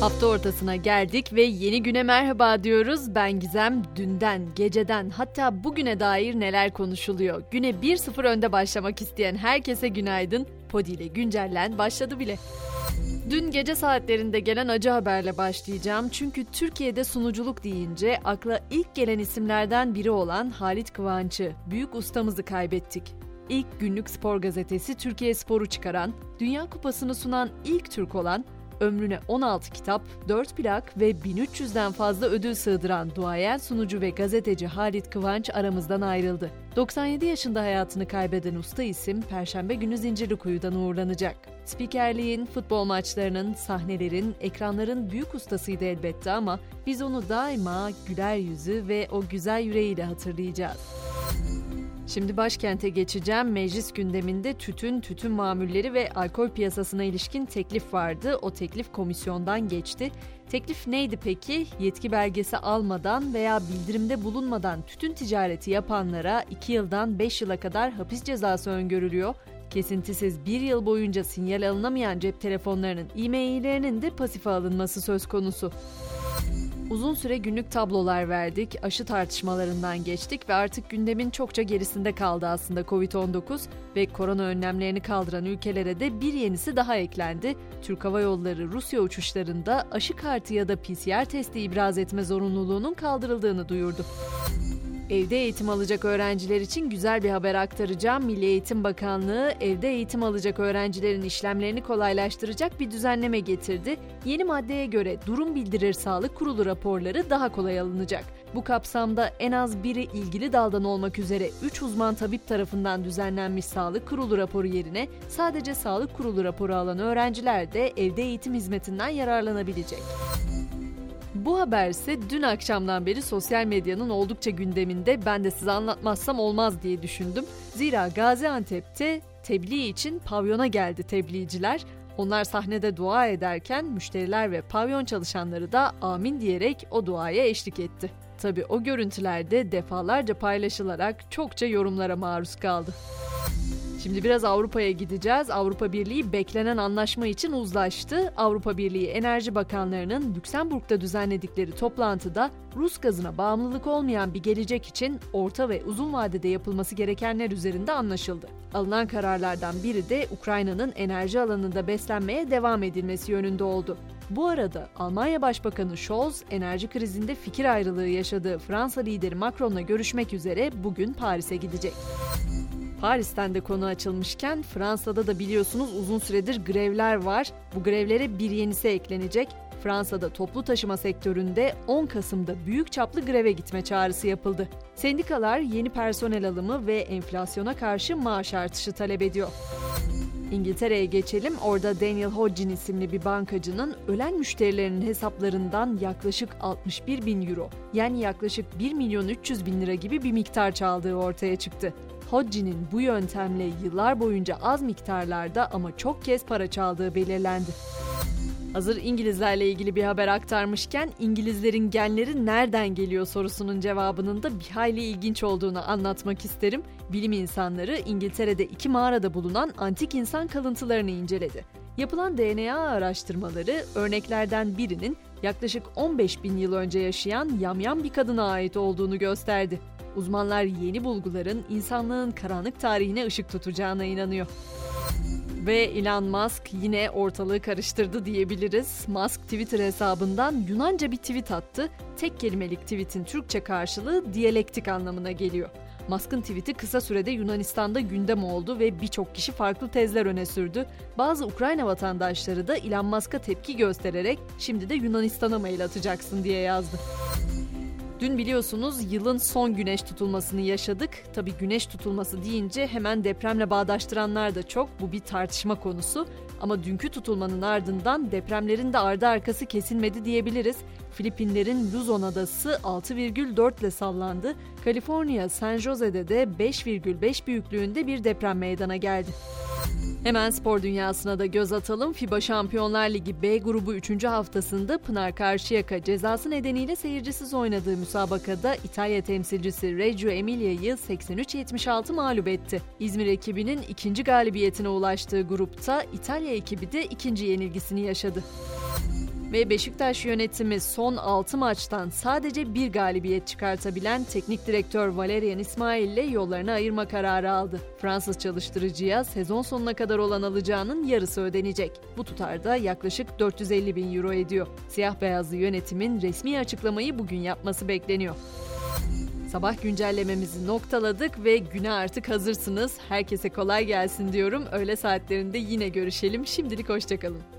Hafta ortasına geldik ve yeni güne merhaba diyoruz. Ben Gizem. Dünden, geceden hatta bugüne dair neler konuşuluyor? Güne 1-0 önde başlamak isteyen herkese günaydın. Podi ile güncellen başladı bile. Dün gece saatlerinde gelen acı haberle başlayacağım. Çünkü Türkiye'de sunuculuk deyince akla ilk gelen isimlerden biri olan Halit Kıvanç'ı, büyük ustamızı kaybettik. İlk günlük spor gazetesi Türkiye Spor'u çıkaran, Dünya Kupası'nı sunan ilk Türk olan ömrüne 16 kitap, 4 plak ve 1300'den fazla ödül sığdıran duayen sunucu ve gazeteci Halit Kıvanç aramızdan ayrıldı. 97 yaşında hayatını kaybeden usta isim Perşembe günü Zincirlikuyu'dan uğurlanacak. Spikerliğin, futbol maçlarının, sahnelerin, ekranların büyük ustasıydı elbette ama biz onu daima güler yüzü ve o güzel yüreğiyle hatırlayacağız. Şimdi başkente geçeceğim. Meclis gündeminde tütün, tütün mamulleri ve alkol piyasasına ilişkin teklif vardı. O teklif komisyondan geçti. Teklif neydi peki? Yetki belgesi almadan veya bildirimde bulunmadan tütün ticareti yapanlara 2 yıldan 5 yıla kadar hapis cezası öngörülüyor. Kesintisiz bir yıl boyunca sinyal alınamayan cep telefonlarının e-maillerinin de pasife alınması söz konusu. Uzun süre günlük tablolar verdik, aşı tartışmalarından geçtik ve artık gündemin çokça gerisinde kaldı aslında Covid-19 ve korona önlemlerini kaldıran ülkelere de bir yenisi daha eklendi. Türk Hava Yolları Rusya uçuşlarında aşı kartı ya da PCR testi ibraz etme zorunluluğunun kaldırıldığını duyurdu. Evde eğitim alacak öğrenciler için güzel bir haber aktaracağım. Milli Eğitim Bakanlığı evde eğitim alacak öğrencilerin işlemlerini kolaylaştıracak bir düzenleme getirdi. Yeni maddeye göre durum bildirir sağlık kurulu raporları daha kolay alınacak. Bu kapsamda en az biri ilgili daldan olmak üzere 3 uzman tabip tarafından düzenlenmiş sağlık kurulu raporu yerine sadece sağlık kurulu raporu alan öğrenciler de evde eğitim hizmetinden yararlanabilecek. Bu haber ise dün akşamdan beri sosyal medyanın oldukça gündeminde ben de size anlatmazsam olmaz diye düşündüm. Zira Gaziantep'te tebliğ için pavyona geldi tebliğciler. Onlar sahnede dua ederken müşteriler ve pavyon çalışanları da amin diyerek o duaya eşlik etti. Tabi o görüntülerde defalarca paylaşılarak çokça yorumlara maruz kaldı. Şimdi biraz Avrupa'ya gideceğiz. Avrupa Birliği beklenen anlaşma için uzlaştı. Avrupa Birliği Enerji Bakanlarının Lüksemburg'da düzenledikleri toplantıda Rus gazına bağımlılık olmayan bir gelecek için orta ve uzun vadede yapılması gerekenler üzerinde anlaşıldı. Alınan kararlardan biri de Ukrayna'nın enerji alanında beslenmeye devam edilmesi yönünde oldu. Bu arada Almanya Başbakanı Scholz enerji krizinde fikir ayrılığı yaşadığı Fransa lideri Macron'la görüşmek üzere bugün Paris'e gidecek. Paris'ten de konu açılmışken Fransa'da da biliyorsunuz uzun süredir grevler var. Bu grevlere bir yenisi eklenecek. Fransa'da toplu taşıma sektöründe 10 Kasım'da büyük çaplı greve gitme çağrısı yapıldı. Sendikalar yeni personel alımı ve enflasyona karşı maaş artışı talep ediyor. İngiltere'ye geçelim. Orada Daniel Hodgin isimli bir bankacının ölen müşterilerinin hesaplarından yaklaşık 61 bin euro yani yaklaşık 1 milyon 300 bin lira gibi bir miktar çaldığı ortaya çıktı. Hodgkin'in bu yöntemle yıllar boyunca az miktarlarda ama çok kez para çaldığı belirlendi. Hazır İngilizlerle ilgili bir haber aktarmışken İngilizlerin genleri nereden geliyor sorusunun cevabının da bir hayli ilginç olduğunu anlatmak isterim. Bilim insanları İngiltere'de iki mağarada bulunan antik insan kalıntılarını inceledi. Yapılan DNA araştırmaları örneklerden birinin yaklaşık 15 bin yıl önce yaşayan yamyam bir kadına ait olduğunu gösterdi. Uzmanlar yeni bulguların insanlığın karanlık tarihine ışık tutacağına inanıyor. Ve Elon Musk yine ortalığı karıştırdı diyebiliriz. Musk Twitter hesabından Yunanca bir tweet attı. Tek kelimelik tweetin Türkçe karşılığı diyalektik anlamına geliyor. Musk'ın tweet'i kısa sürede Yunanistan'da gündem oldu ve birçok kişi farklı tezler öne sürdü. Bazı Ukrayna vatandaşları da Elon Musk'a tepki göstererek şimdi de Yunanistan'a mail atacaksın diye yazdı. Dün biliyorsunuz yılın son güneş tutulmasını yaşadık. Tabi güneş tutulması deyince hemen depremle bağdaştıranlar da çok. Bu bir tartışma konusu. Ama dünkü tutulmanın ardından depremlerin de ardı arkası kesilmedi diyebiliriz. Filipinlerin Luzon adası 6,4 ile sallandı. Kaliforniya San Jose'de de 5,5 büyüklüğünde bir deprem meydana geldi. Hemen spor dünyasına da göz atalım. FIBA Şampiyonlar Ligi B grubu 3. haftasında Pınar Karşıyaka cezası nedeniyle seyircisiz oynadığı müsabakada İtalya temsilcisi Reggio Emilia'yı 83-76 mağlup etti. İzmir ekibinin ikinci galibiyetine ulaştığı grupta İtalya ekibi de ikinci yenilgisini yaşadı. Ve Beşiktaş yönetimi son 6 maçtan sadece bir galibiyet çıkartabilen teknik direktör Valerian İsmail ile yollarını ayırma kararı aldı. Fransız çalıştırıcıya sezon sonuna kadar olan alacağının yarısı ödenecek. Bu tutarda yaklaşık 450 bin euro ediyor. Siyah beyazlı yönetimin resmi açıklamayı bugün yapması bekleniyor. Sabah güncellememizi noktaladık ve güne artık hazırsınız. Herkese kolay gelsin diyorum. Öğle saatlerinde yine görüşelim. Şimdilik hoşçakalın.